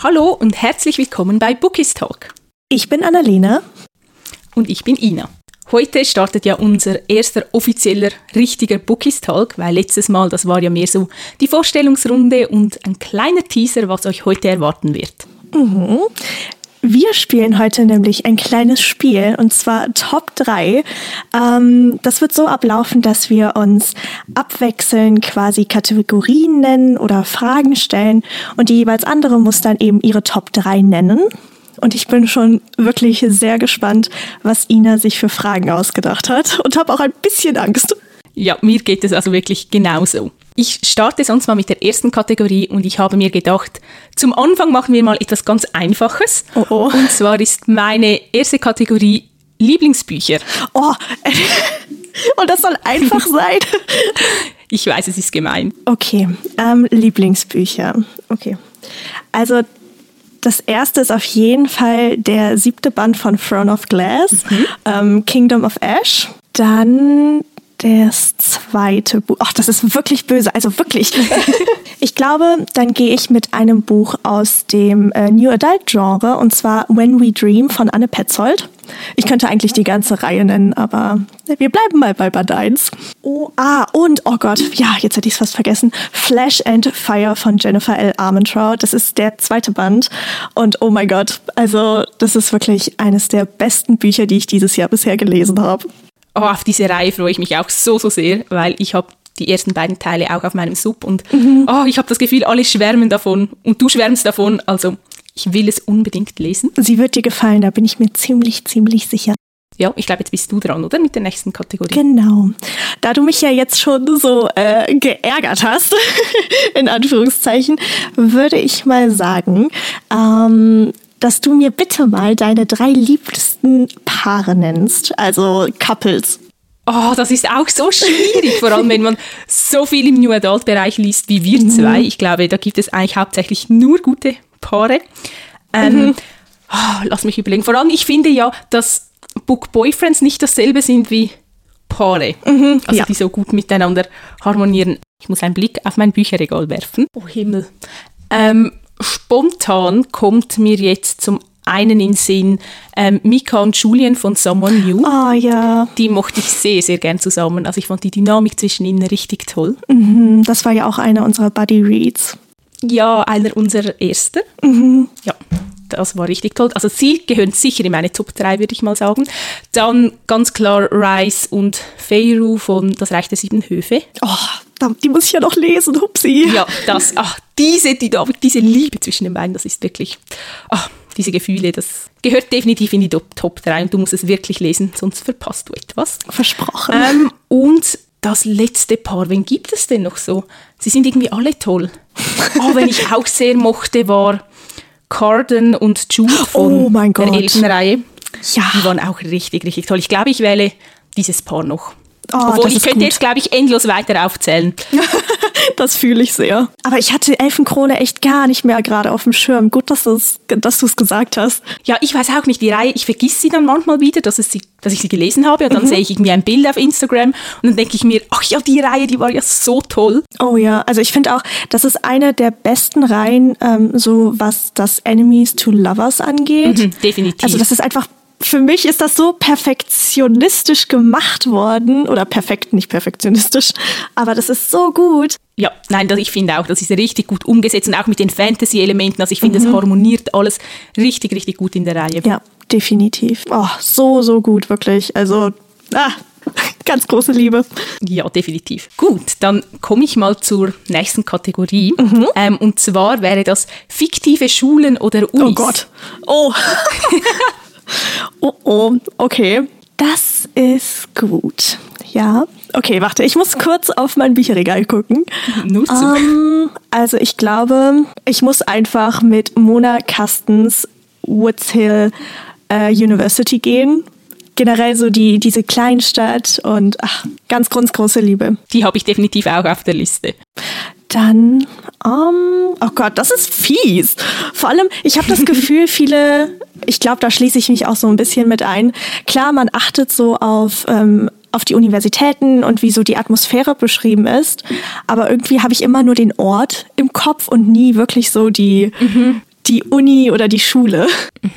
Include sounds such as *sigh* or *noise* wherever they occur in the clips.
Hallo und herzlich willkommen bei Bookies Talk. Ich bin Annalena. Und ich bin Ina. Heute startet ja unser erster offizieller, richtiger Bookies Talk, weil letztes Mal, das war ja mehr so die Vorstellungsrunde und ein kleiner Teaser, was euch heute erwarten wird. Mhm. Wir spielen heute nämlich ein kleines Spiel und zwar Top 3. Ähm, das wird so ablaufen, dass wir uns abwechselnd quasi Kategorien nennen oder Fragen stellen und die jeweils andere muss dann eben ihre Top 3 nennen. Und ich bin schon wirklich sehr gespannt, was Ina sich für Fragen ausgedacht hat und habe auch ein bisschen Angst. Ja, mir geht es also wirklich genauso. Ich starte sonst mal mit der ersten Kategorie und ich habe mir gedacht, zum Anfang machen wir mal etwas ganz Einfaches. Oh oh. Und zwar ist meine erste Kategorie Lieblingsbücher. Oh, *laughs* und das soll einfach *laughs* sein. Ich weiß, es ist gemein. Okay, ähm, Lieblingsbücher. Okay. Also das erste ist auf jeden Fall der siebte Band von Throne of Glass, mhm. ähm, Kingdom of Ash. Dann das zweite Buch. Ach, das ist wirklich böse. Also wirklich. *laughs* ich glaube, dann gehe ich mit einem Buch aus dem äh, New Adult Genre und zwar When We Dream von Anne Petzold. Ich könnte eigentlich die ganze Reihe nennen, aber wir bleiben mal bei Band 1. Oh, ah, und, oh Gott, ja, jetzt hätte ich es fast vergessen. Flash and Fire von Jennifer L. Armentrout. Das ist der zweite Band. Und oh mein Gott, also das ist wirklich eines der besten Bücher, die ich dieses Jahr bisher gelesen habe oh, auf diese Reihe freue ich mich auch so, so sehr, weil ich habe die ersten beiden Teile auch auf meinem Sub und mhm. oh, ich habe das Gefühl, alle schwärmen davon und du schwärmst davon, also ich will es unbedingt lesen. Sie wird dir gefallen, da bin ich mir ziemlich, ziemlich sicher. Ja, ich glaube, jetzt bist du dran, oder? Mit der nächsten Kategorie. Genau. Da du mich ja jetzt schon so äh, geärgert hast, *laughs* in Anführungszeichen, würde ich mal sagen, ähm, dass du mir bitte mal deine drei liebsten Paare nennst, also Couples. Oh, das ist auch so schwierig, vor allem wenn man so viel im New Adult Bereich liest wie wir mhm. zwei. Ich glaube, da gibt es eigentlich hauptsächlich nur gute Paare. Ähm, mhm. oh, lass mich überlegen. Vor allem, ich finde ja, dass Book Boyfriends nicht dasselbe sind wie Paare. Mhm, also ja. die so gut miteinander harmonieren. Ich muss einen Blick auf mein Bücherregal werfen. Oh Himmel. Ähm, spontan kommt mir jetzt zum einen in Sinn ähm, Mika und Julian von Someone New. Ah ja. Die mochte ich sehr, sehr gern zusammen. Also ich fand die Dynamik zwischen ihnen richtig toll. Mhm, das war ja auch einer unserer Buddy Reads. Ja, einer unserer ersten. Mhm. Ja, das war richtig toll. Also sie gehören sicher in meine Top 3, würde ich mal sagen. Dann ganz klar Rice und Feyru von Das Reich der Sieben Höfe. Oh, die muss ich ja noch lesen, hupsi. Ja, das, ach, diese Dynamik, diese Liebe zwischen den beiden, das ist wirklich, ach, diese Gefühle, das gehört definitiv in die Top 3 und du musst es wirklich lesen, sonst verpasst du etwas. Versprochen. Ähm, und das letzte Paar, wen gibt es denn noch so? Sie sind irgendwie alle toll. oh, wenn ich auch sehr mochte, war Carden und Jude von oh mein Gott. der Elfenreihe. Ja. Die waren auch richtig, richtig toll. Ich glaube, ich wähle dieses Paar noch. Oh, Obwohl, ich könnte gut. jetzt, glaube ich, endlos weiter aufzählen. *laughs* das fühle ich sehr. Aber ich hatte Elfenkrone echt gar nicht mehr gerade auf dem Schirm. Gut, dass du es dass gesagt hast. Ja, ich weiß auch nicht, die Reihe, ich vergiss sie dann manchmal wieder, dass, es sie, dass ich sie gelesen habe. Und dann mhm. sehe ich irgendwie ein Bild auf Instagram und dann denke ich mir, ach ja, die Reihe, die war ja so toll. Oh ja, also ich finde auch, das ist eine der besten Reihen, ähm, so was das Enemies to Lovers angeht. Mhm, definitiv. Also das ist einfach für mich ist das so perfektionistisch gemacht worden. Oder perfekt, nicht perfektionistisch. Aber das ist so gut. Ja, nein, ich finde auch, das ist richtig gut umgesetzt und auch mit den Fantasy-Elementen. Also ich finde, es mhm. harmoniert alles richtig, richtig gut in der Reihe. Ja, definitiv. Oh, so, so gut, wirklich. Also, ah, *laughs* ganz große Liebe. Ja, definitiv. Gut, dann komme ich mal zur nächsten Kategorie. Mhm. Ähm, und zwar wäre das fiktive Schulen oder Unis. Oh Gott. Oh. *laughs* *laughs* Oh, oh, okay. Das ist gut. Ja. Okay, warte, ich muss kurz auf mein Bücherregal gucken. Um, ähm, also ich glaube, ich muss einfach mit Mona Kastens Woods Hill äh, University gehen. Generell so die, diese Kleinstadt und ach, ganz, ganz große Liebe. Die habe ich definitiv auch auf der Liste. Dann, um, oh Gott, das ist fies. Vor allem, ich habe das *laughs* Gefühl, viele, ich glaube, da schließe ich mich auch so ein bisschen mit ein. Klar, man achtet so auf, ähm, auf die Universitäten und wie so die Atmosphäre beschrieben ist. Aber irgendwie habe ich immer nur den Ort im Kopf und nie wirklich so die, mhm die Uni oder die Schule.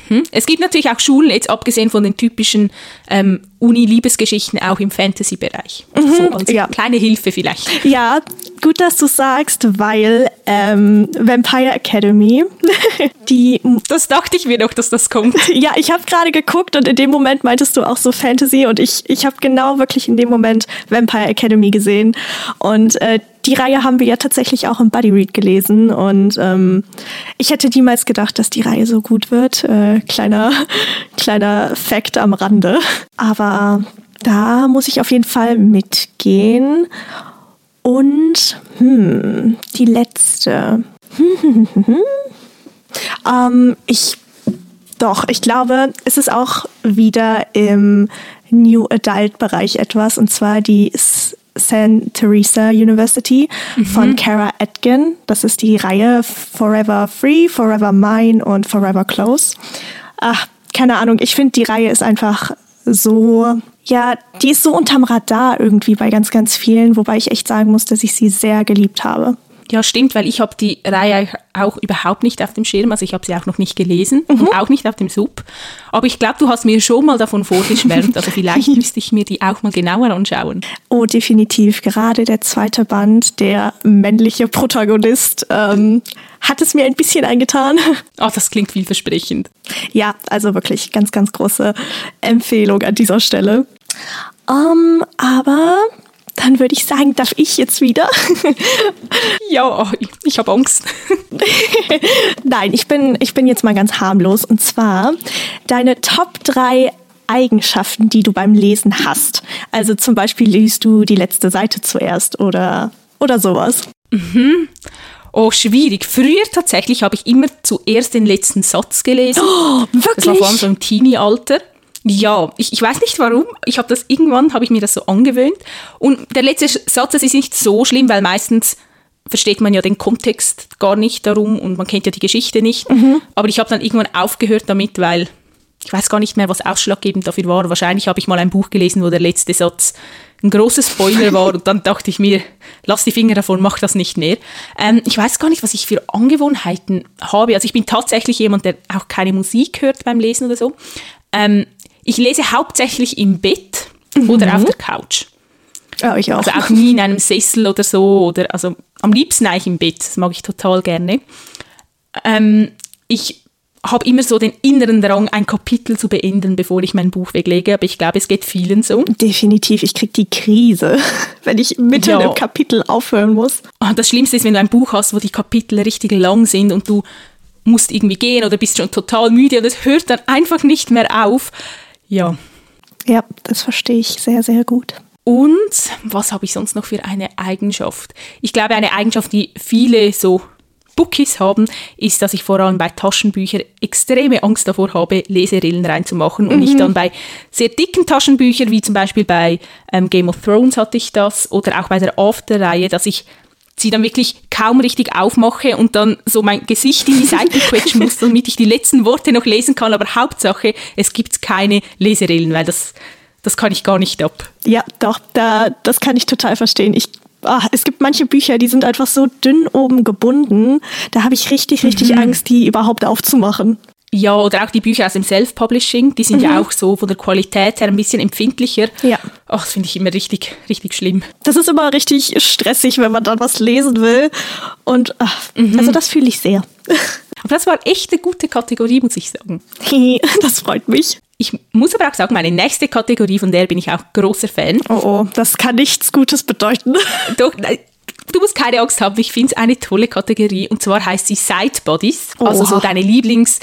Mhm. Es gibt natürlich auch Schulen, jetzt abgesehen von den typischen ähm, Uni-Liebesgeschichten, auch im Fantasy-Bereich. Mhm, so als ja. kleine Hilfe vielleicht. Ja, gut, dass du sagst, weil ähm, Vampire Academy, *laughs* die... Das dachte ich mir doch, dass das kommt. *laughs* ja, ich habe gerade geguckt und in dem Moment meintest du auch so Fantasy und ich, ich habe genau wirklich in dem Moment Vampire Academy gesehen und äh, die Reihe haben wir ja tatsächlich auch im Buddy Read gelesen und ähm, ich hätte niemals gedacht, dass die Reihe so gut wird. Äh, kleiner, *laughs* kleiner Fact am Rande. Aber da muss ich auf jeden Fall mitgehen. Und hm, die letzte. *laughs* ähm, ich doch, ich glaube, es ist auch wieder im New Adult Bereich etwas, und zwar die St. Teresa University mhm. von Kara Atkin. Das ist die Reihe Forever Free, Forever Mine und Forever Close. Ach, keine Ahnung, ich finde, die Reihe ist einfach so, ja, die ist so unterm Radar irgendwie bei ganz, ganz vielen, wobei ich echt sagen muss, dass ich sie sehr geliebt habe. Ja, stimmt, weil ich habe die Reihe auch überhaupt nicht auf dem Schirm, also ich habe sie auch noch nicht gelesen mhm. und auch nicht auf dem Sub. Aber ich glaube, du hast mir schon mal davon vorgeschwärmt, also vielleicht *laughs* müsste ich mir die auch mal genauer anschauen. Oh, definitiv. Gerade der zweite Band, der männliche Protagonist, ähm, hat es mir ein bisschen eingetan. Oh, *laughs* das klingt vielversprechend. Ja, also wirklich ganz, ganz große Empfehlung an dieser Stelle. Um, ähm, aber dann würde ich sagen, darf ich jetzt wieder? *laughs* ja, ich habe Angst. *laughs* Nein, ich bin, ich bin jetzt mal ganz harmlos. Und zwar deine Top 3 Eigenschaften, die du beim Lesen hast. Also zum Beispiel liest du die letzte Seite zuerst oder, oder sowas. Mhm. Oh, schwierig. Früher tatsächlich habe ich immer zuerst den letzten Satz gelesen. Oh, *gasps* wirklich? Das war vor allem so im Teenie-Alter. Ja, ich, ich weiß nicht warum. Ich habe das irgendwann habe ich mir das so angewöhnt. Und der letzte Satz, das ist nicht so schlimm, weil meistens versteht man ja den Kontext gar nicht darum und man kennt ja die Geschichte nicht. Mhm. Aber ich habe dann irgendwann aufgehört damit, weil ich weiß gar nicht mehr, was ausschlaggebend dafür war. Wahrscheinlich habe ich mal ein Buch gelesen, wo der letzte Satz ein großer Spoiler *laughs* war und dann dachte ich mir, lass die Finger davon, mach das nicht mehr. Ähm, ich weiß gar nicht, was ich für Angewohnheiten habe. Also ich bin tatsächlich jemand, der auch keine Musik hört beim Lesen oder so. Ähm, ich lese hauptsächlich im Bett mhm. oder auf der Couch. Ja, ich auch. Also auch nie in einem Sessel oder so. Oder, also am liebsten eigentlich im Bett. Das mag ich total gerne. Ähm, ich habe immer so den inneren Drang, ein Kapitel zu beenden, bevor ich mein Buch weglege. Aber ich glaube, es geht vielen so. Definitiv. Ich kriege die Krise, *laughs* wenn ich mitten ja. im Kapitel aufhören muss. Ah, das Schlimmste ist, wenn du ein Buch hast, wo die Kapitel richtig lang sind und du musst irgendwie gehen oder bist schon total müde und es hört dann einfach nicht mehr auf. Ja. Ja, das verstehe ich sehr, sehr gut. Und was habe ich sonst noch für eine Eigenschaft? Ich glaube, eine Eigenschaft, die viele so Bookies haben, ist, dass ich vor allem bei Taschenbüchern extreme Angst davor habe, Leserillen reinzumachen und mhm. ich dann bei sehr dicken Taschenbüchern, wie zum Beispiel bei ähm, Game of Thrones hatte ich das oder auch bei der After-Reihe, dass ich sie dann wirklich kaum richtig aufmache und dann so mein Gesicht in die Seite *laughs* quetschen muss, damit ich die letzten Worte noch lesen kann. Aber Hauptsache, es gibt keine Leserillen, weil das, das kann ich gar nicht ab. Ja, doch, da, das kann ich total verstehen. Ich ach, es gibt manche Bücher, die sind einfach so dünn oben gebunden. Da habe ich richtig, richtig mhm. Angst, die überhaupt aufzumachen. Ja, oder auch die Bücher aus dem Self-Publishing, die sind mhm. ja auch so von der Qualität her ein bisschen empfindlicher. Ja. Ach, das finde ich immer richtig, richtig schlimm. Das ist immer richtig stressig, wenn man dann was lesen will. Und ach, mhm. also das fühle ich sehr. Aber das war echt eine gute Kategorie, muss ich sagen. *laughs* das freut mich. Ich muss aber auch sagen, meine nächste Kategorie, von der bin ich auch großer Fan. Oh, oh, das kann nichts Gutes bedeuten. *laughs* Doch, nein, du musst keine Angst haben, ich finde es eine tolle Kategorie. Und zwar heißt sie Side Bodies, also so deine Lieblings-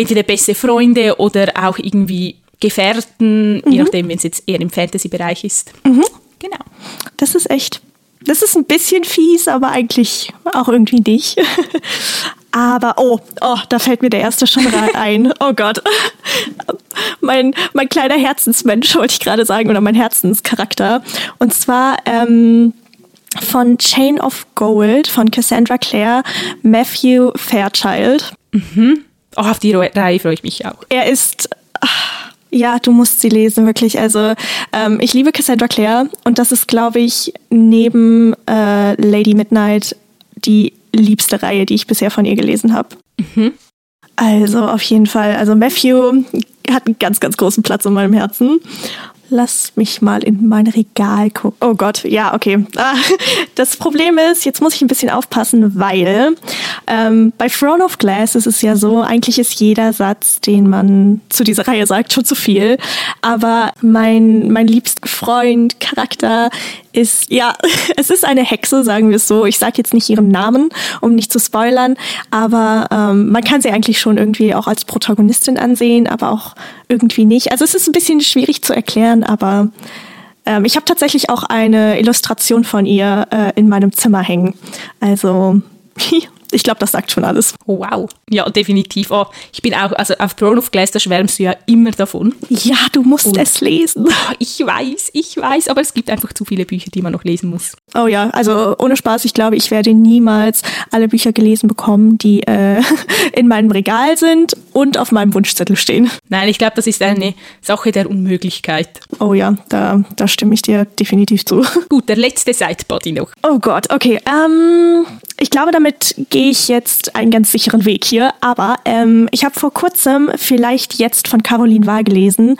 entweder beste Freunde oder auch irgendwie Gefährten, mhm. je nachdem, wenn es jetzt eher im Fantasy-Bereich ist. Mhm. Genau. Das ist echt, das ist ein bisschen fies, aber eigentlich auch irgendwie nicht. *laughs* Aber, oh, oh, da fällt mir der erste schon ein. *laughs* Oh Gott. *laughs* Mein, mein kleiner Herzensmensch, wollte ich gerade sagen, oder mein Herzenscharakter. Und zwar ähm, von Chain of Gold von Cassandra Clare, Matthew Fairchild. Mhm. Oh, auf die Reihe freue ich mich auch. Er ist. Ach, ja, du musst sie lesen, wirklich. Also ähm, ich liebe Cassandra Clare und das ist, glaube ich, neben äh, Lady Midnight die liebste Reihe, die ich bisher von ihr gelesen habe. Mhm. Also auf jeden Fall. Also Matthew hat einen ganz, ganz großen Platz in meinem Herzen. Lass mich mal in mein Regal gucken. Oh Gott, ja, okay. Ah, das Problem ist, jetzt muss ich ein bisschen aufpassen, weil ähm, bei Throne of Glass ist es ja so, eigentlich ist jeder Satz, den man zu dieser Reihe sagt, schon zu viel. Aber mein, mein liebster Freund, Charakter ist, ja, *laughs* es ist eine Hexe, sagen wir es so. Ich sage jetzt nicht ihren Namen, um nicht zu spoilern, aber ähm, man kann sie eigentlich schon irgendwie auch als Protagonistin ansehen, aber auch irgendwie nicht. Also es ist ein bisschen schwierig zu erklären, aber ähm, ich habe tatsächlich auch eine Illustration von ihr äh, in meinem Zimmer hängen. Also *laughs* ich glaube, das sagt schon alles. Wow. Ja, definitiv. Oh, ich bin auch, also auf Throne of Glass, da schwärmst du ja immer davon. Ja, du musst Und, es lesen. *laughs* Ich weiß, ich weiß, aber es gibt einfach zu viele Bücher, die man noch lesen muss. Oh ja, also ohne Spaß, ich glaube, ich werde niemals alle Bücher gelesen bekommen, die äh, *laughs* in meinem Regal sind und auf meinem Wunschzettel stehen. Nein, ich glaube, das ist eine Sache der Unmöglichkeit. Oh ja, da, da stimme ich dir definitiv zu. *laughs* Gut, der letzte Sidebody noch. Oh Gott, okay. Ähm, ich glaube, damit gehe ich jetzt einen ganz sicheren Weg hier. Aber ähm, ich habe vor kurzem vielleicht jetzt von Caroline Wahl gelesen.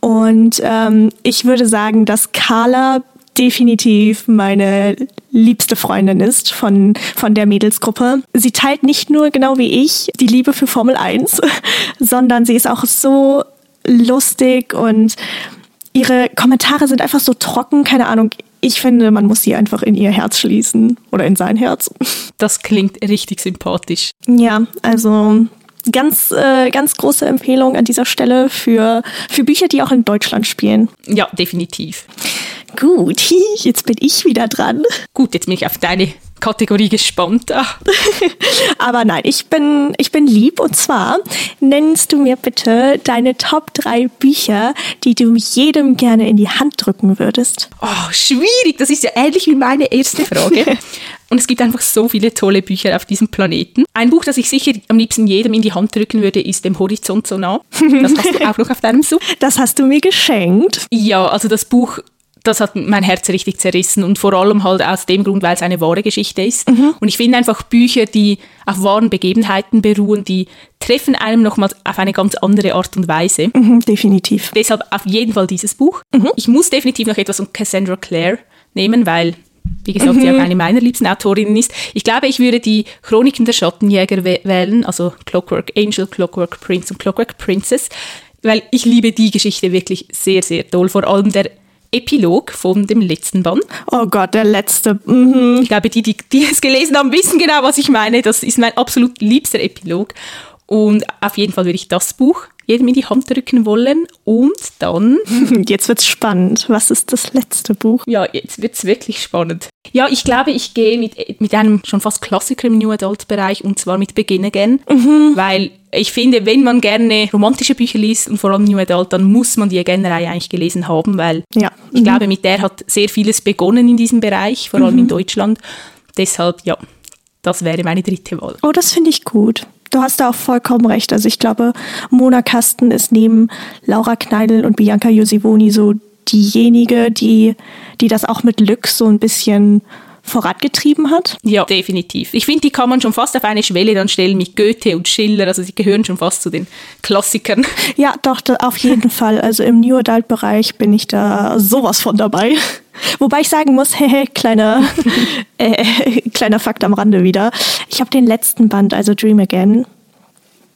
Und ähm, ich würde sagen, dass Carla definitiv meine liebste Freundin ist von, von der Mädelsgruppe. Sie teilt nicht nur genau wie ich die Liebe für Formel 1, *laughs* sondern sie ist auch so lustig und ihre Kommentare sind einfach so trocken, keine Ahnung. Ich finde, man muss sie einfach in ihr Herz schließen oder in sein Herz. Das klingt richtig sympathisch. Ja, also ganz, äh, ganz große Empfehlung an dieser Stelle für, für Bücher, die auch in Deutschland spielen. Ja, definitiv. Gut, jetzt bin ich wieder dran. *laughs* Gut, jetzt bin ich auf deine Kategorie gespannt. Ach. Aber nein, ich bin, ich bin lieb und zwar nennst du mir bitte deine Top 3 Bücher, die du jedem gerne in die Hand drücken würdest. Oh, schwierig. Das ist ja ähnlich wie meine erste Frage. *laughs* Und es gibt einfach so viele tolle Bücher auf diesem Planeten. Ein Buch, das ich sicher am liebsten jedem in die Hand drücken würde, ist Dem Horizont so nah. Das hast du *laughs* auch noch auf deinem Sub. Das hast du mir geschenkt. Ja, also das Buch das hat mein Herz richtig zerrissen und vor allem halt aus dem Grund, weil es eine wahre Geschichte ist. Mhm. Und ich finde einfach Bücher, die auf wahren Begebenheiten beruhen, die treffen einem nochmals auf eine ganz andere Art und Weise. Mhm, definitiv. Deshalb auf jeden Fall dieses Buch. Mhm. Ich muss definitiv noch etwas von Cassandra Clare nehmen, weil wie gesagt, mhm. sie auch eine meiner liebsten Autorinnen ist. Ich glaube, ich würde die Chroniken der Schattenjäger wählen, also Clockwork Angel, Clockwork Prince und Clockwork Princess, weil ich liebe die Geschichte wirklich sehr, sehr toll. Vor allem der Epilog von dem letzten Band. Oh Gott, der letzte. Mhm. Ich glaube, die, die, die es gelesen haben, wissen genau, was ich meine. Das ist mein absolut liebster Epilog. Und auf jeden Fall würde ich das Buch jedem in die Hand drücken wollen. Und dann. *laughs* Jetzt wird's spannend. Was ist das letzte Buch? Ja, jetzt wird's wirklich spannend. Ja, ich glaube, ich gehe mit, mit einem schon fast Klassiker im New Adult-Bereich und zwar mit Begin Again. Mhm. Weil ich finde, wenn man gerne romantische Bücher liest und vor allem New Adult, dann muss man die Again-Reihe eigentlich gelesen haben, weil ja. ich mhm. glaube, mit der hat sehr vieles begonnen in diesem Bereich, vor allem mhm. in Deutschland. Deshalb, ja, das wäre meine dritte Wahl. Oh, das finde ich gut. Du hast da auch vollkommen recht. Also ich glaube, Mona Kasten ist neben Laura Kneidl und Bianca Josivoni so diejenige, die, die das auch mit Lux so ein bisschen vorangetrieben hat? Ja, definitiv. Ich finde, die kann man schon fast auf eine Schwelle dann stellen mit Goethe und Schiller. Also sie gehören schon fast zu den Klassikern. *laughs* Ja, doch, auf jeden Fall. Also im New Adult-Bereich bin ich da sowas von dabei. *laughs* Wobei ich sagen muss, *laughs* hey, kleiner, äh, kleiner Fakt am Rande wieder. Ich habe den letzten Band, also Dream Again,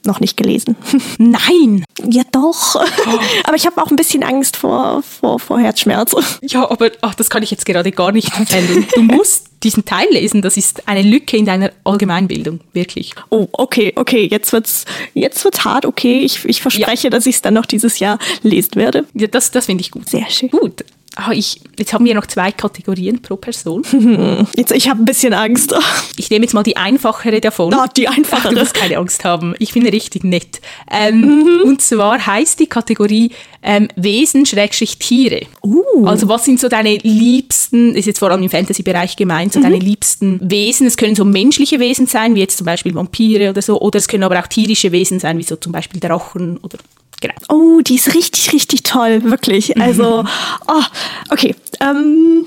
noch nicht gelesen. *laughs* Nein! Ja, doch. Oh. *laughs* Aber ich habe auch ein bisschen Angst vor, vor, vor Herzschmerz. *laughs* Ja, aber ach, das kann ich jetzt gerade gar nicht handeln. Du musst diesen Teil lesen. Das ist eine Lücke in deiner Allgemeinbildung, wirklich. Oh, okay, okay. Jetzt wird's, jetzt wird's hart. Okay, ich, ich verspreche, ja. dass ich es dann noch dieses Jahr lesen werde. Ja, das, das finde ich gut. Sehr schön. Gut. Oh, ich, jetzt haben wir noch zwei Kategorien pro Person. *laughs* Jetzt, ich habe ein bisschen Angst. *laughs* Ich nehme jetzt mal die einfachere davon. Oh, die einfachere. Ach, du musst keine Angst haben. Ich bin richtig nett. Ähm, mhm. Und zwar heißt die Kategorie ähm, Wesen-Tiere. Uh. Also was sind so deine liebsten, ist jetzt vor allem im Fantasy-Bereich gemeint, so mhm. deine liebsten Wesen. Es können so menschliche Wesen sein, wie jetzt zum Beispiel Vampire oder so, oder es können aber auch tierische Wesen sein, wie so zum Beispiel Drachen oder Genau. Oh, die ist richtig, richtig toll, wirklich. Also, oh, okay. Ähm,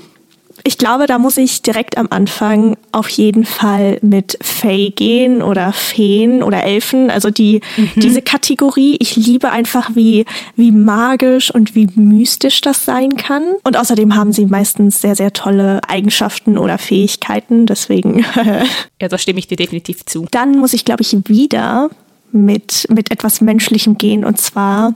Ich glaube, da muss ich direkt am Anfang auf jeden Fall mit Fey gehen oder Feen oder Elfen. Also die, mhm. diese Kategorie. Ich liebe einfach, wie, wie magisch und wie mystisch das sein kann. Und außerdem haben sie meistens sehr, sehr tolle Eigenschaften oder Fähigkeiten. Deswegen. *laughs* ja, da stimme ich dir definitiv zu. Dann muss ich, glaube ich, wieder mit, mit etwas Menschlichem gehen. Und zwar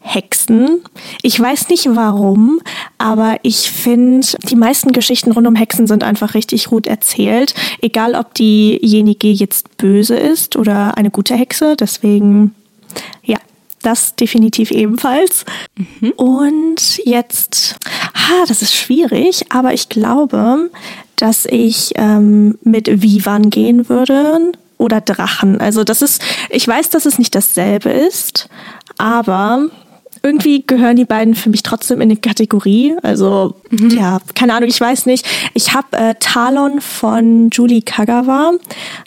Hexen. Ich weiß nicht warum, aber ich finde, die meisten Geschichten rund um Hexen sind einfach richtig gut erzählt. Egal, ob diejenige jetzt böse ist oder eine gute Hexe. Deswegen, ja, das definitiv ebenfalls. Mhm. Und jetzt, ha, das ist schwierig, aber ich glaube, dass ich ähm, mit Vivan gehen würde oder Drachen. Also das ist, ich weiß, dass es nicht dasselbe ist, aber irgendwie gehören die beiden für mich trotzdem in eine Kategorie. Also, mhm. ja, keine Ahnung, ich weiß nicht. Ich habe äh, Talon von Julie Kagawa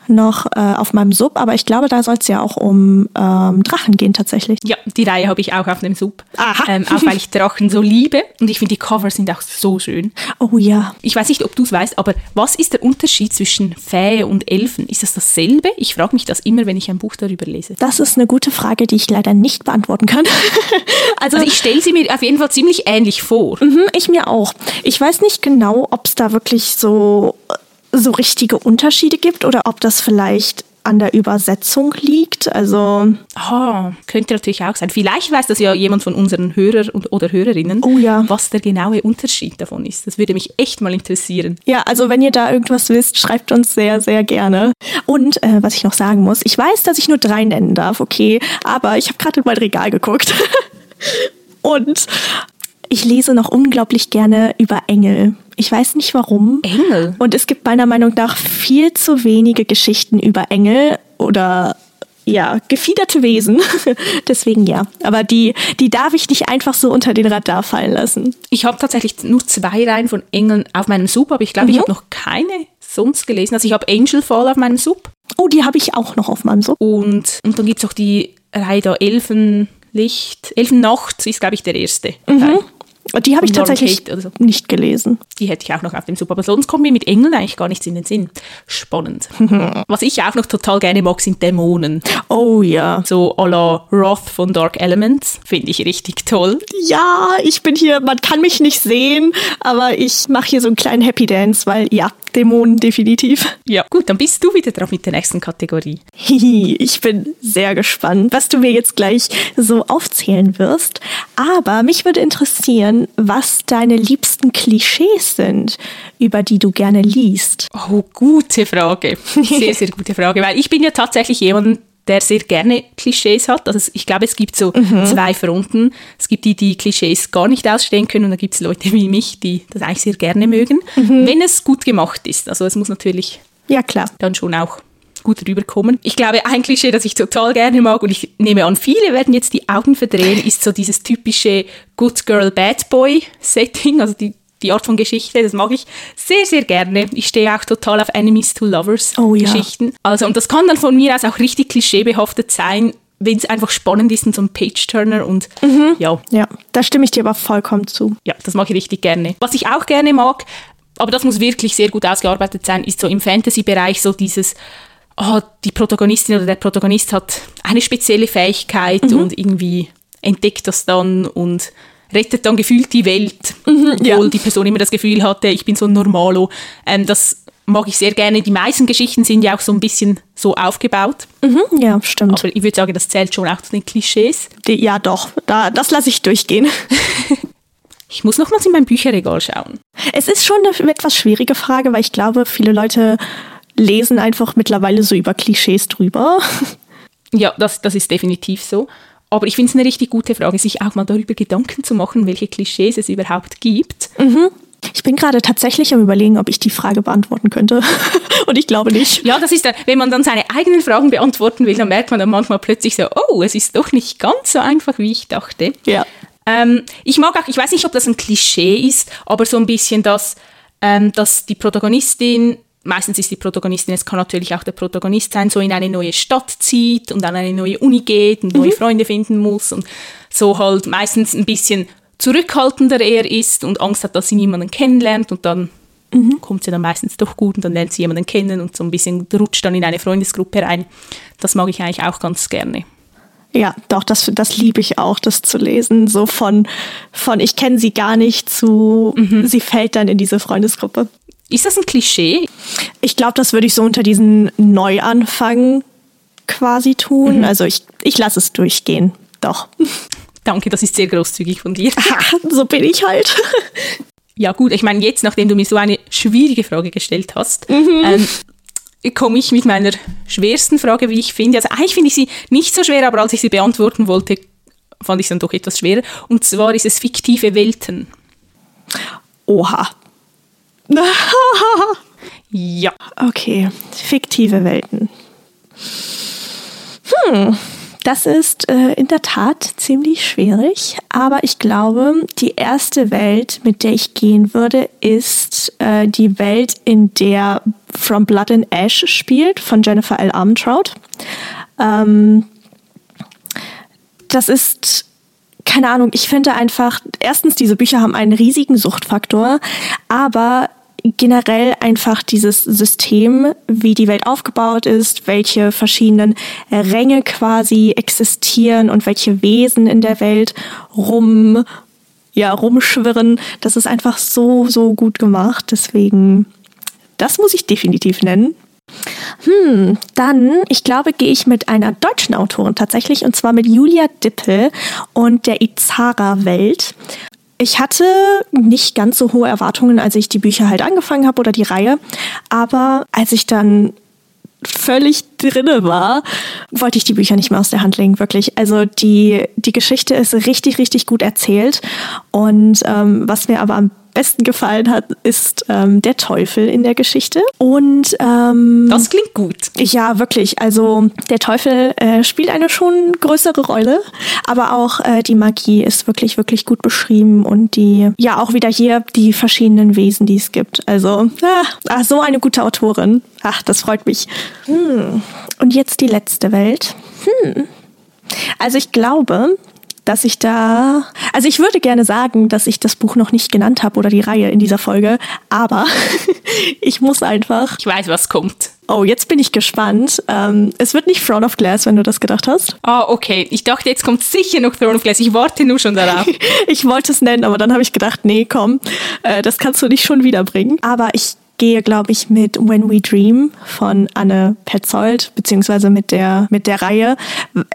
noch äh, auf meinem Sub, aber ich glaube, da soll es ja auch um ähm, Drachen gehen tatsächlich. Ja, die Reihe habe ich auch auf dem Sub. Aha. Ähm, auch weil ich Drachen so liebe und ich finde die Cover sind auch so schön. Oh ja. Ich weiß nicht, ob du es weißt, aber was ist der Unterschied zwischen Fäe und Elfen? Ist das dasselbe? Ich frage mich das immer, wenn ich ein Buch darüber lese. Das ist eine gute Frage, die ich leider nicht beantworten kann. *laughs* also, also, ich stelle sie mir auf jeden Fall ziemlich ähnlich vor. Mhm, ich mir auch. Ich weiß nicht genau, ob es da wirklich so so richtige Unterschiede gibt oder ob das vielleicht an der Übersetzung liegt. Also oh, könnte natürlich auch sein. Vielleicht weiß das ja jemand von unseren Hörern oder Hörerinnen, oh ja. was der genaue Unterschied davon ist. Das würde mich echt mal interessieren. Ja, also wenn ihr da irgendwas wisst, schreibt uns sehr, sehr gerne. Und äh, was ich noch sagen muss, ich weiß, dass ich nur drei nennen darf, okay, aber ich habe gerade in mein Regal geguckt. *laughs* Und ich lese noch unglaublich gerne über Engel. Ich weiß nicht warum. Engel? Und es gibt meiner Meinung nach viel zu wenige Geschichten über Engel oder ja, gefiederte Wesen. *laughs* Deswegen ja. Aber die, die darf ich nicht einfach so unter den Radar fallen lassen. Ich habe tatsächlich nur zwei Reihen von Engeln auf meinem Sub, aber ich glaube, mhm. ich habe noch keine sonst gelesen. Also ich habe Angel Fall auf meinem Sub. Oh, die habe ich auch noch auf meinem Sub. Und, und dann gibt es auch die Reihe der Elfenlicht. Elfennacht ist, glaube ich, der erste. Mhm. Die habe ich tatsächlich so. nicht gelesen. Die hätte ich auch noch auf dem Super. Aber sonst kommt mir mit Engeln eigentlich gar nichts in den Sinn. Spannend. *laughs* Was ich auch noch total gerne mag, sind Dämonen. Oh ja. So à la Wrath von Dark Elements. Finde ich richtig toll. Ja, ich bin hier, man kann mich nicht sehen, aber ich mache hier so einen kleinen Happy Dance, weil ja, Dämonen definitiv. Ja, gut, dann bist du wieder drauf mit der nächsten Kategorie. *laughs* ich bin sehr gespannt, was du mir jetzt gleich so aufzählen wirst. Aber mich würde interessieren, was deine liebsten Klischees sind, über die du gerne liest. Oh, gute Frage. Sehr, sehr *laughs* gute Frage, weil ich bin ja tatsächlich jemand, der sehr gerne Klischees hat. Also ich glaube, es gibt so mhm. zwei Fronten. Es gibt die, die Klischees gar nicht ausstehen können und dann gibt es Leute wie mich, die das eigentlich sehr gerne mögen, mhm. wenn es gut gemacht ist. Also es muss natürlich ja, klar. dann schon auch gut rüberkommen. Ich glaube, ein Klischee, das ich total gerne mag und ich nehme an, viele werden jetzt die Augen verdrehen, ist so dieses typische Good Girl, Bad Boy Setting, also die die Art von Geschichte, das mag ich sehr, sehr gerne. Ich stehe auch total auf Enemies to Lovers oh, Geschichten. Ja. Also, und das kann dann von mir aus auch richtig klischeebehaftet sein, wenn es einfach spannend ist und so ein Page-Turner und mhm. ja. Ja, da stimme ich dir aber vollkommen zu. Ja, das mag ich richtig gerne. Was ich auch gerne mag, aber das muss wirklich sehr gut ausgearbeitet sein, ist so im Fantasy-Bereich so dieses, oh, die Protagonistin oder der Protagonist hat eine spezielle Fähigkeit mhm. und irgendwie entdeckt das dann und rettet dann gefühlt die Welt, mhm, obwohl ja. die Person immer das Gefühl hatte, ich bin so ein Normalo. Ähm, das mag ich sehr gerne. Die meisten Geschichten sind ja auch so ein bisschen so aufgebaut. Mhm, ja, stimmt. Aber ich würde sagen, das zählt schon auch zu den Klischees. Die, ja, doch. Da, das lasse ich durchgehen. *laughs* ich muss nochmals in mein Bücherregal schauen. Es ist schon eine etwas schwierige Frage, weil ich glaube, viele Leute lesen einfach mittlerweile so über Klischees drüber. Ja, das, das ist definitiv so. Aber ich finde es eine richtig gute Frage, sich auch mal darüber Gedanken zu machen, welche Klischees es überhaupt gibt. Mhm. Ich bin gerade tatsächlich am Überlegen, ob ich die Frage beantworten könnte. *laughs* Und ich glaube nicht. Ja, das ist dann, wenn man dann seine eigenen Fragen beantworten will, dann merkt man dann manchmal plötzlich so, oh, es ist doch nicht ganz so einfach, wie ich dachte. Ja. Ähm, ich mag auch, ich weiß nicht, ob das ein Klischee ist, aber so ein bisschen das, ähm, dass die Protagonistin meistens ist die Protagonistin, es kann natürlich auch der Protagonist sein, so in eine neue Stadt zieht und an eine neue Uni geht und neue mhm. Freunde finden muss und so halt meistens ein bisschen zurückhaltender er ist und Angst hat, dass sie niemanden kennenlernt und dann kommt sie dann meistens doch gut und dann lernt sie jemanden kennen und so ein bisschen rutscht dann in eine Freundesgruppe rein. Das mag ich eigentlich auch ganz gerne. Ja, doch, das, das liebe ich auch, das zu lesen. So von, von ich kenne sie gar nicht zu, sie fällt dann in diese Freundesgruppe. Ist das ein Klischee? Ich glaube, das würde ich so unter diesen Neuanfang quasi tun. Also ich, ich lasse es durchgehen. Doch. *laughs* Danke, das ist sehr großzügig von dir. *laughs* so bin ich halt. Ja gut, ich meine, jetzt, nachdem du mir so eine schwierige Frage gestellt hast, ähm, komme ich mit meiner schwersten Frage, wie ich finde. Also eigentlich finde ich sie nicht so schwer, aber als ich sie beantworten wollte, fand ich sie dann doch etwas schwerer. Und zwar ist es fiktive Welten. Oha. Ja. Okay, fiktive Welten. Hm, das ist äh, in der Tat ziemlich schwierig, aber ich glaube, die erste Welt, mit der ich gehen würde, ist äh, die Welt, in der From Blood and Ash spielt, von Jennifer L. Armentrout. Ähm, das ist keine Ahnung, ich finde einfach, erstens, diese Bücher haben einen riesigen Suchtfaktor, aber generell einfach dieses System, wie die Welt aufgebaut ist, welche verschiedenen Ränge quasi existieren und welche Wesen in der Welt rum, ja, rumschwirren, das ist einfach so, so gut gemacht. Deswegen, das muss ich definitiv nennen. Hm, dann, ich glaube, gehe ich mit einer deutschen Autorin tatsächlich, und zwar mit Julia Dippel und der Izara-Welt. Ich hatte nicht ganz so hohe Erwartungen, als ich die Bücher halt angefangen habe oder die Reihe. Aber als ich dann völlig drinne war, wollte ich die Bücher nicht mehr aus der Hand legen, wirklich. Also die, die Geschichte ist richtig, richtig gut erzählt. Und ähm, was mir aber am besten gefallen hat, ist ähm, der Teufel in der Geschichte. Und ähm, Das klingt gut. ja, wirklich. Also der Teufel äh, spielt eine schon größere Rolle, aber auch äh, die Magie ist wirklich, wirklich gut beschrieben und die, ja, auch wieder hier die verschiedenen Wesen, die es gibt. Also, ah, ah, so eine gute Autorin. Ach, das freut mich. Hm. Und jetzt die letzte Welt. Hm. Also ich glaube, dass ich da, also ich würde gerne sagen, dass ich das Buch noch nicht genannt habe oder die Reihe in dieser Folge, aber *laughs* ich muss einfach. Ich weiß, was kommt. Oh, jetzt bin ich gespannt. Ähm, es wird nicht Throne of Glass, wenn du das gedacht hast. Ah, okay. Ich dachte, jetzt kommt sicher noch Throne of Glass. Ich warte nur schon darauf. *laughs* Ich wollte es nennen, aber dann habe ich gedacht, nee, komm, äh, das kannst du nicht schon wiederbringen. Aber ich gehe, glaube ich, mit When We Dream von Anne Petzold, beziehungsweise mit der, mit der Reihe.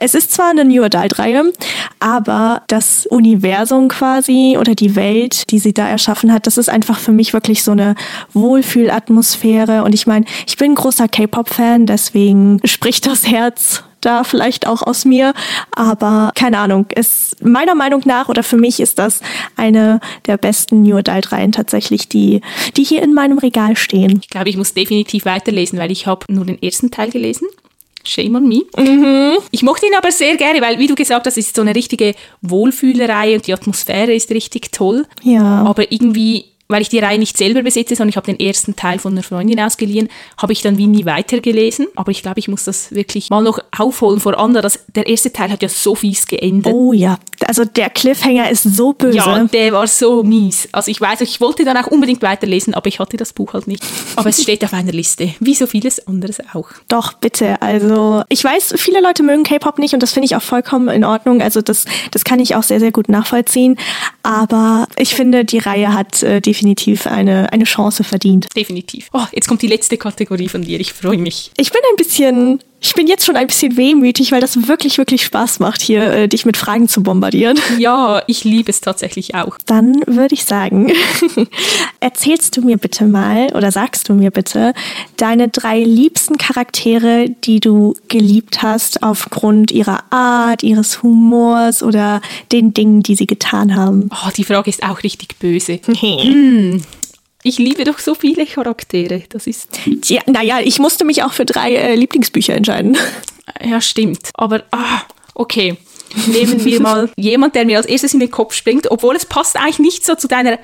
Es ist zwar eine New Adult-Reihe, aber das Universum quasi oder die Welt, die sie da erschaffen hat, das ist einfach für mich wirklich so eine Wohlfühlatmosphäre. Und ich meine, ich bin großer K-Pop-Fan, deswegen spricht das Herz da vielleicht auch aus mir, aber keine Ahnung. Es, meiner Meinung nach oder für mich ist das eine der besten New Adult Reihen tatsächlich, die, die hier in meinem Regal stehen. Ich glaube, ich muss definitiv weiterlesen, weil ich habe nur den ersten Teil gelesen. Shame on me. Ich mochte ihn aber sehr gerne, weil, wie du gesagt hast, es ist so eine richtige Wohlfühlerei und die Atmosphäre ist richtig toll. Ja. Aber irgendwie, weil ich die Reihe nicht selber besitze, sondern ich habe den ersten Teil von einer Freundin ausgeliehen, habe ich dann wie nie weitergelesen. Aber ich glaube, ich muss das wirklich mal noch aufholen vor. Das, der erste Teil hat ja so fies geendet. Oh ja, also der Cliffhanger ist so böse. Ja, der war so mies. Also ich weiß, ich wollte dann auch unbedingt weiterlesen, aber ich hatte das Buch halt nicht. Aber es steht auf einer Liste, wie so vieles anderes auch. Doch, bitte. Also, ich weiß, viele Leute mögen K-Pop nicht und das finde ich auch vollkommen in Ordnung. Also, das, das kann ich auch sehr, sehr gut nachvollziehen. Aber ich finde, die Reihe hat äh, definitiv eine, eine Chance verdient. Definitiv. Oh, jetzt kommt die letzte Kategorie von dir. Ich freue mich. Ich bin ein bisschen, ich bin jetzt schon ein bisschen wehmütig, weil das wirklich, wirklich Spaß macht, hier äh, dich mit Fragen zu bombardieren. *laughs* Ja, ich liebe es tatsächlich auch. Dann würde ich sagen, *laughs* erzählst du mir bitte mal oder sagst du mir bitte deine drei liebsten Charaktere, die du geliebt hast aufgrund ihrer Art, ihres Humors oder den Dingen, die sie getan haben. Oh, die Frage ist auch richtig böse. *laughs* Ich liebe doch so viele Charaktere. Das ist. *laughs* Ja, naja, ich musste mich auch für drei äh, Lieblingsbücher entscheiden. Ja, stimmt. Aber, ah, okay. Nehmen wir mal *laughs* jemand, der mir als erstes in den Kopf springt, obwohl es passt eigentlich nicht so zu deiner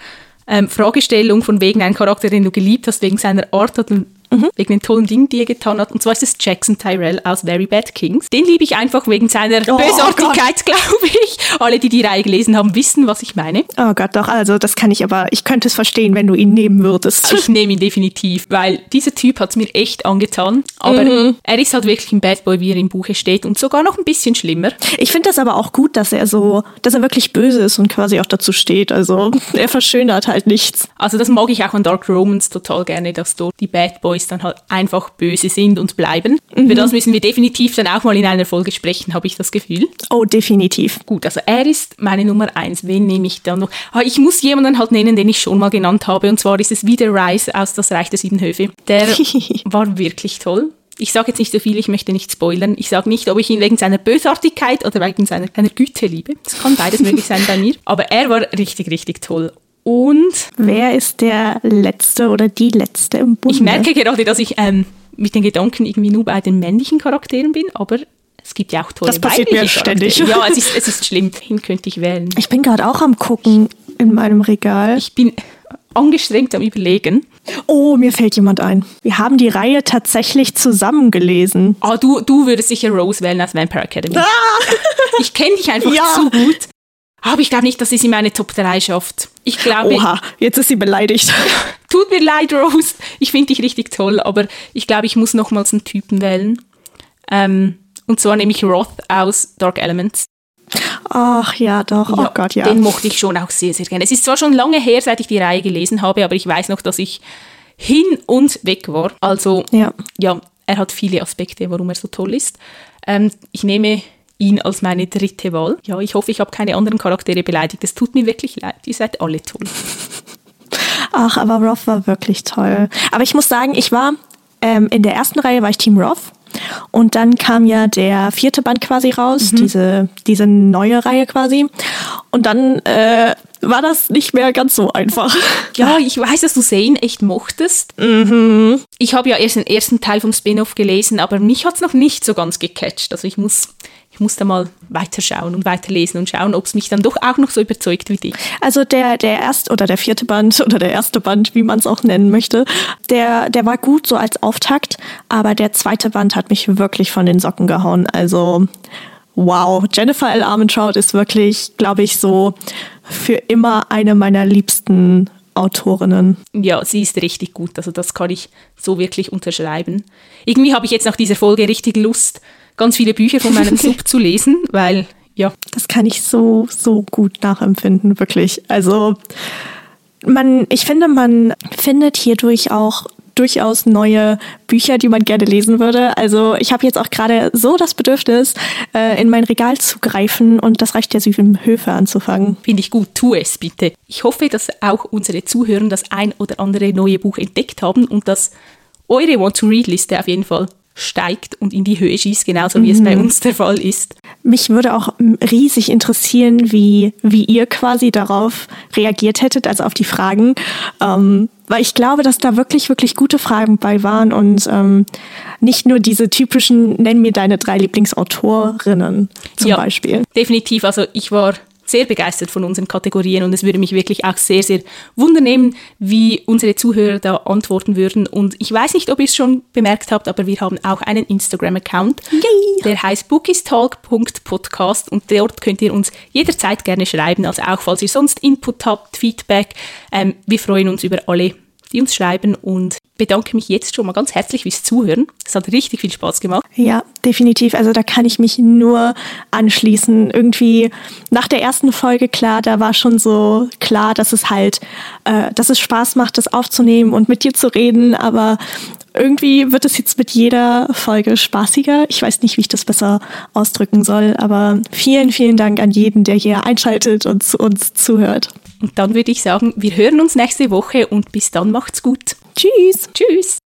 ähm, Fragestellung von wegen einen Charakter, den du geliebt hast, wegen seiner Art oder, mhm. wegen den tollen Dingen, die er getan hat. Und zwar ist es Jackson Tyrell aus Very Bad Kings. Den liebe ich einfach wegen seiner oh, Bösartigkeit, glaube ich. Alle, die die Reihe gelesen haben, wissen, was ich meine. Oh Gott, doch, also das kann ich aber, ich könnte es verstehen, wenn du ihn nehmen würdest. Ich nehme ihn definitiv, weil dieser Typ hat es mir echt angetan. Aber mhm. er ist halt wirklich ein Bad Boy, wie er im Buche steht und sogar noch ein bisschen schlimmer. Ich finde das aber auch gut, dass er so, dass er wirklich böse ist und quasi auch dazu steht. Also *laughs* er verschönert halt nichts. Also das mag ich auch an Dark Romans total gerne, dass dort die Bad Boys dann halt einfach böse sind und bleiben. Mhm. Für das müssen wir definitiv dann auch mal in einer Folge sprechen, habe ich das Gefühl. Oh, definitiv. Gut, also er ist meine Nummer eins. Wen nehme ich dann noch? Ah, ich muss jemanden halt nennen, den ich schon mal genannt habe. Und zwar ist es wieder Rice aus Das Reich der Sieben Höfe. Der *laughs* war wirklich toll. Ich sage jetzt nicht so viel, ich möchte nicht spoilern. Ich sage nicht, ob ich ihn wegen seiner Bösartigkeit oder wegen seiner, seiner Güte liebe. Das kann beides möglich sein bei mir. Aber er war richtig, richtig toll. Und wer ist der Letzte oder die Letzte im Bunde? Ich merke gerade, dass ich ähm, mit den Gedanken irgendwie nur bei den männlichen Charakteren bin, aber es gibt ja auch tolle Das passiert mir ständig. Ja, es ist, *laughs* es ist schlimm. Hin könnte ich wählen. Ich bin gerade auch am gucken in meinem Regal. Ich bin angestrengt am Überlegen. Oh, mir fällt jemand ein. Wir haben die Reihe tatsächlich zusammen gelesen. Ah, oh, du, du würdest sicher Rose wählen als Vampire Academy. Ah! Ich kenne dich einfach *laughs* ja. zu gut. Aber ich glaube nicht, dass sie es in meine Top 3 schafft. Ich glaube. Oha, jetzt ist sie beleidigt. *laughs* Tut mir leid, Rose. Ich finde dich richtig toll, aber ich glaube, ich muss nochmals einen Typen wählen. Ähm, und zwar nehme ich Roth aus Dark Elements. Ach ja, doch. Oh ja, oh Gott, ja. Den mochte ich schon auch sehr, sehr gerne. Es ist zwar schon lange her, seit ich die Reihe gelesen habe, aber ich weiß noch, dass ich hin und weg war. Also, ja, ja er hat viele Aspekte, warum er so toll ist. Ähm, ich nehme ihn als meine dritte Wahl. Ja, ich hoffe, ich habe keine anderen Charaktere beleidigt. Es tut mir wirklich leid. Ihr seid alle toll. Ach, aber Roth war wirklich toll. Aber ich muss sagen, ich war ähm, in der ersten Reihe war ich Team Roth. Und dann kam ja der vierte Band quasi raus, mhm. diese, diese neue Reihe quasi. Und dann äh, war das nicht mehr ganz so einfach. *laughs* Ja, ich weiß, dass du Zane echt mochtest. Mhm. Ich habe ja erst den ersten Teil vom Spin-off gelesen, aber mich hat es noch nicht so ganz gecatcht. Also ich muss muss da mal weiterschauen und weiterlesen und schauen, ob es mich dann doch auch noch so überzeugt wie dich. Also der, der erste oder der vierte Band oder der erste Band, wie man es auch nennen möchte, der, der war gut so als Auftakt, aber der zweite Band hat mich wirklich von den Socken gehauen. Also wow, Jennifer L. Armentrout ist wirklich, glaube ich, so für immer eine meiner liebsten Autorinnen. Ja, sie ist richtig gut. Also das kann ich so wirklich unterschreiben. Irgendwie habe ich jetzt nach dieser Folge richtig Lust, ganz viele Bücher von meinem *laughs* Sub zu lesen, weil ja. Das kann ich so, so gut nachempfinden, wirklich. Also man, ich finde, man findet hierdurch auch durchaus neue Bücher, die man gerne lesen würde. Also ich habe jetzt auch gerade so das Bedürfnis, äh, in mein Regal zu greifen und das reicht ja sieben Höfe anzufangen. Finde ich gut, tu es bitte. Ich hoffe, dass auch unsere Zuhörer das ein oder andere neue Buch entdeckt haben und dass eure Want-to-Read-Liste auf jeden Fall steigt und in die Höhe schießt, genauso wie mhm. es bei mhm. uns der Fall ist. Mich würde auch riesig interessieren, wie, wie ihr quasi darauf reagiert hättet, also auf die Fragen. Ähm, weil ich glaube, dass da wirklich, wirklich gute Fragen bei waren und ähm, nicht nur diese typischen, nenn mir deine drei Lieblingsautorinnen zum ja, Beispiel. Definitiv. Also ich war sehr begeistert von unseren Kategorien und es würde mich wirklich auch sehr, sehr wundernehmen, wie unsere Zuhörer da antworten würden. Und ich weiß nicht, ob ihr es schon bemerkt habt, aber wir haben auch einen Instagram-Account, der heißt bookistalk.podcast und dort könnt ihr uns jederzeit gerne schreiben, also auch falls ihr sonst Input habt, Feedback. Ähm, wir freuen uns über alle die uns schreiben und bedanke mich jetzt schon mal ganz herzlich fürs Zuhören. Es hat richtig viel Spaß gemacht. Ja, definitiv. Also da kann ich mich nur anschließen. Irgendwie nach der ersten Folge klar, da war schon so klar, dass es halt, äh, dass es Spaß macht, das aufzunehmen und mit dir zu reden. Aber irgendwie wird es jetzt mit jeder Folge spaßiger. Ich weiß nicht, wie ich das besser ausdrücken soll, aber vielen, vielen Dank an jeden, der hier einschaltet und zu uns zuhört. Und dann würde ich sagen, wir hören uns nächste Woche und bis dann macht's gut. Tschüss. Tschüss.